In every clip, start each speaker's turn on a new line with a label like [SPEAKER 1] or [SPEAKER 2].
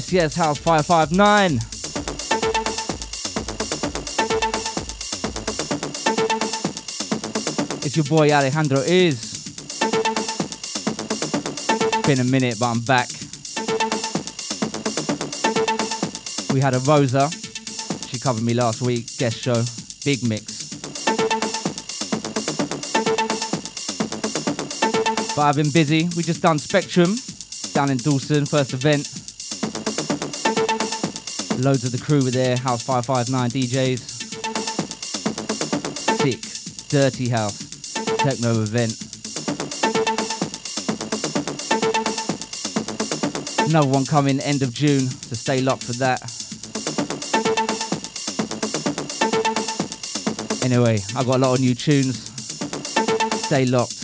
[SPEAKER 1] Yes, yes, House 559. It's your boy Alejandro Is. It's been a minute, but I'm back. We had a Rosa. She covered me last week, guest show, big mix. But I've been busy. We just done Spectrum down in Dalston, first event. Loads of the crew were there, House 559 DJs. Sick, dirty house, techno event. Another one coming end of June, so stay locked for that. Anyway, I've got a lot of new tunes. Stay locked.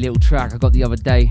[SPEAKER 1] Little track I got the other day.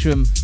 [SPEAKER 1] Spectrum.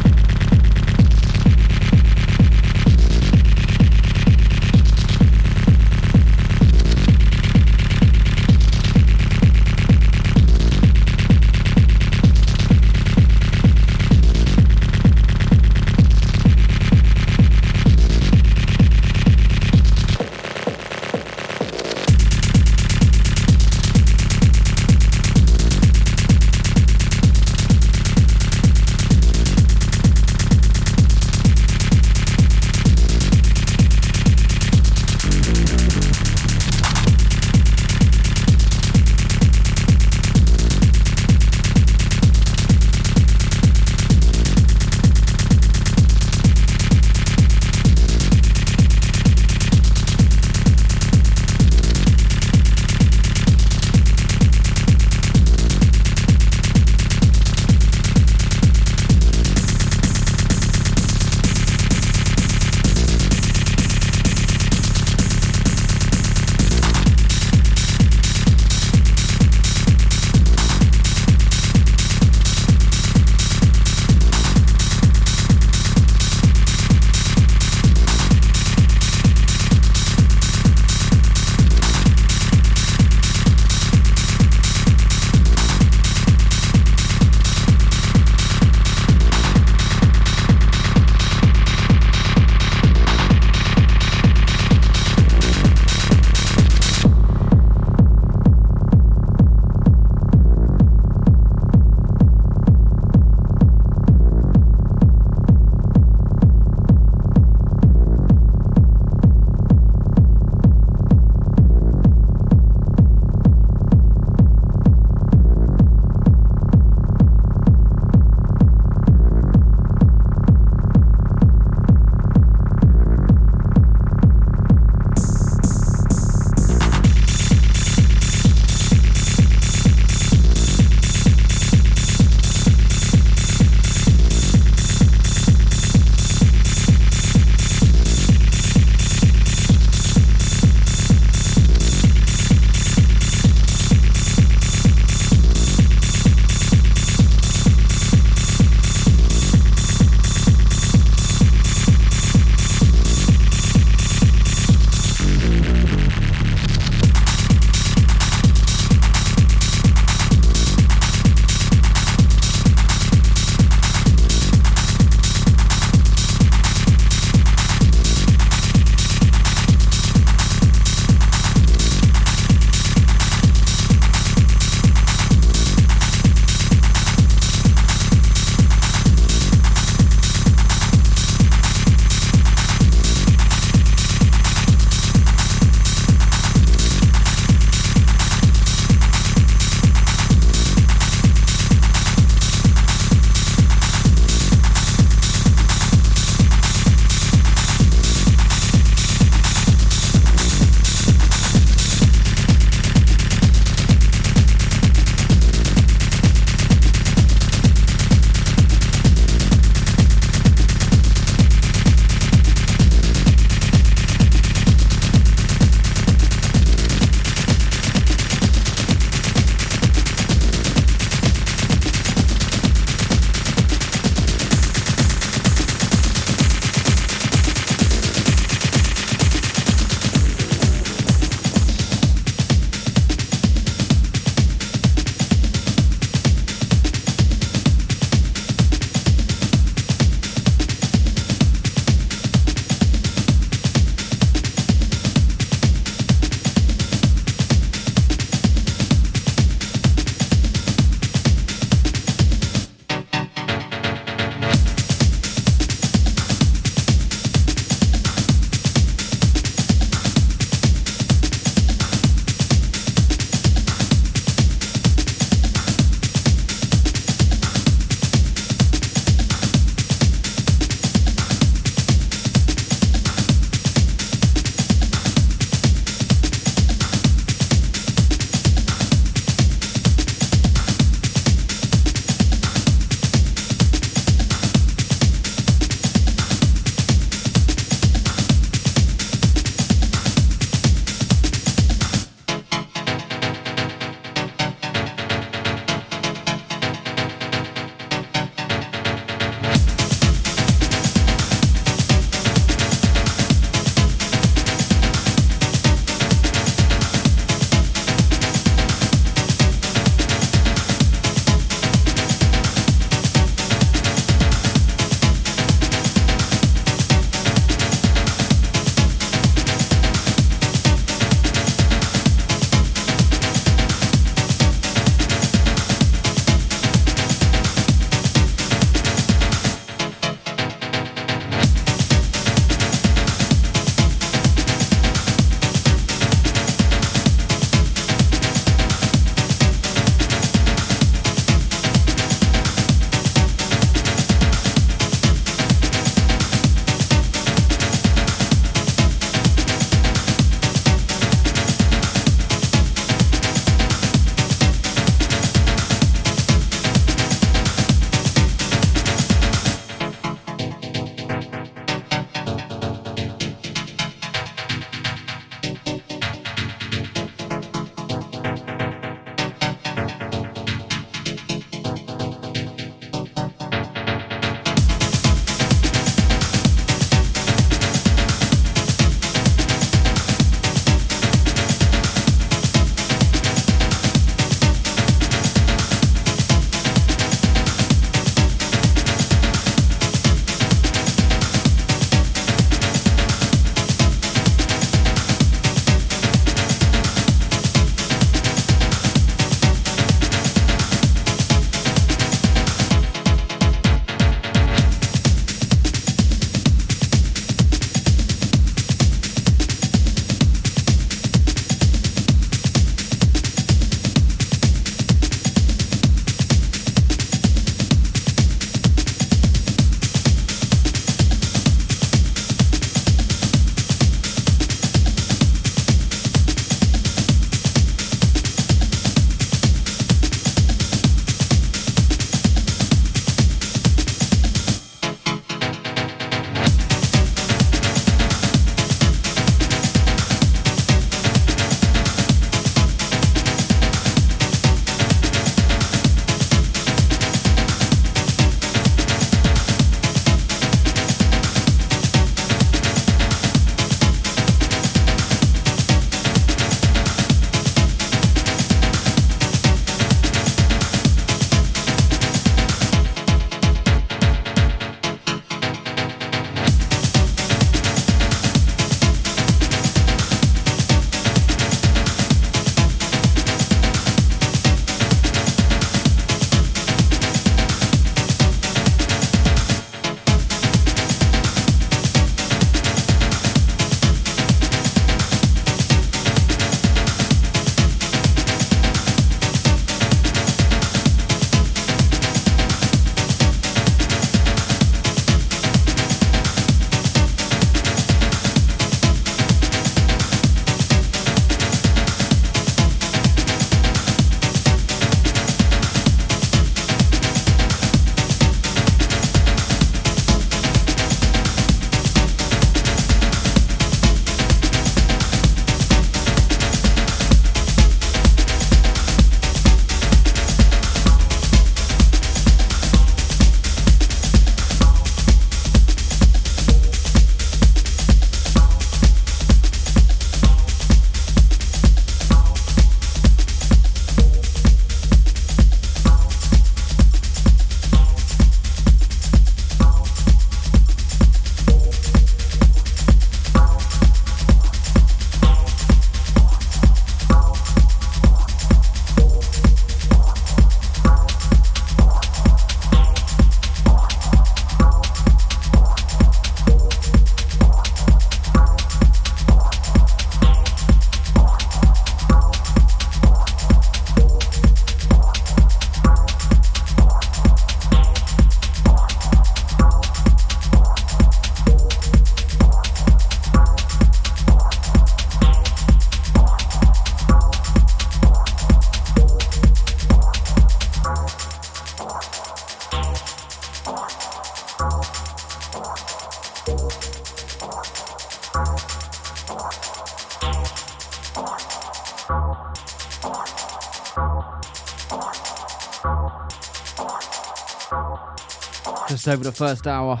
[SPEAKER 1] Just over the first hour.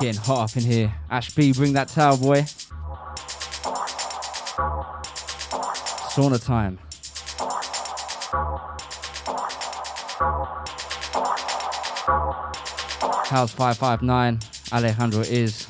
[SPEAKER 1] Getting hot up in here. Ash B, bring that towel, boy. Sauna time. House 559, Alejandro is.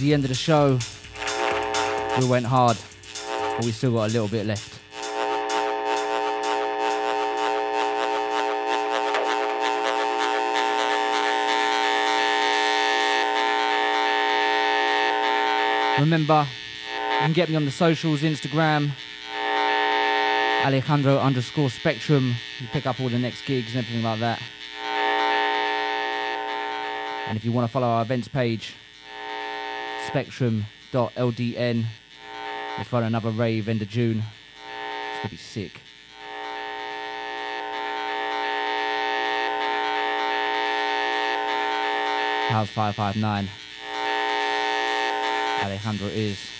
[SPEAKER 1] The end of the show, we went hard, but we still got a little bit left. Remember, you can get me on the socials, Instagram, Alejandro underscore Spectrum. You pick up all the next gigs and everything like that. And if you want to follow our events page, spectrum.ldn, we'll find another rave end of June. It's going to be sick. House 559. Alejandro is.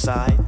[SPEAKER 2] inside.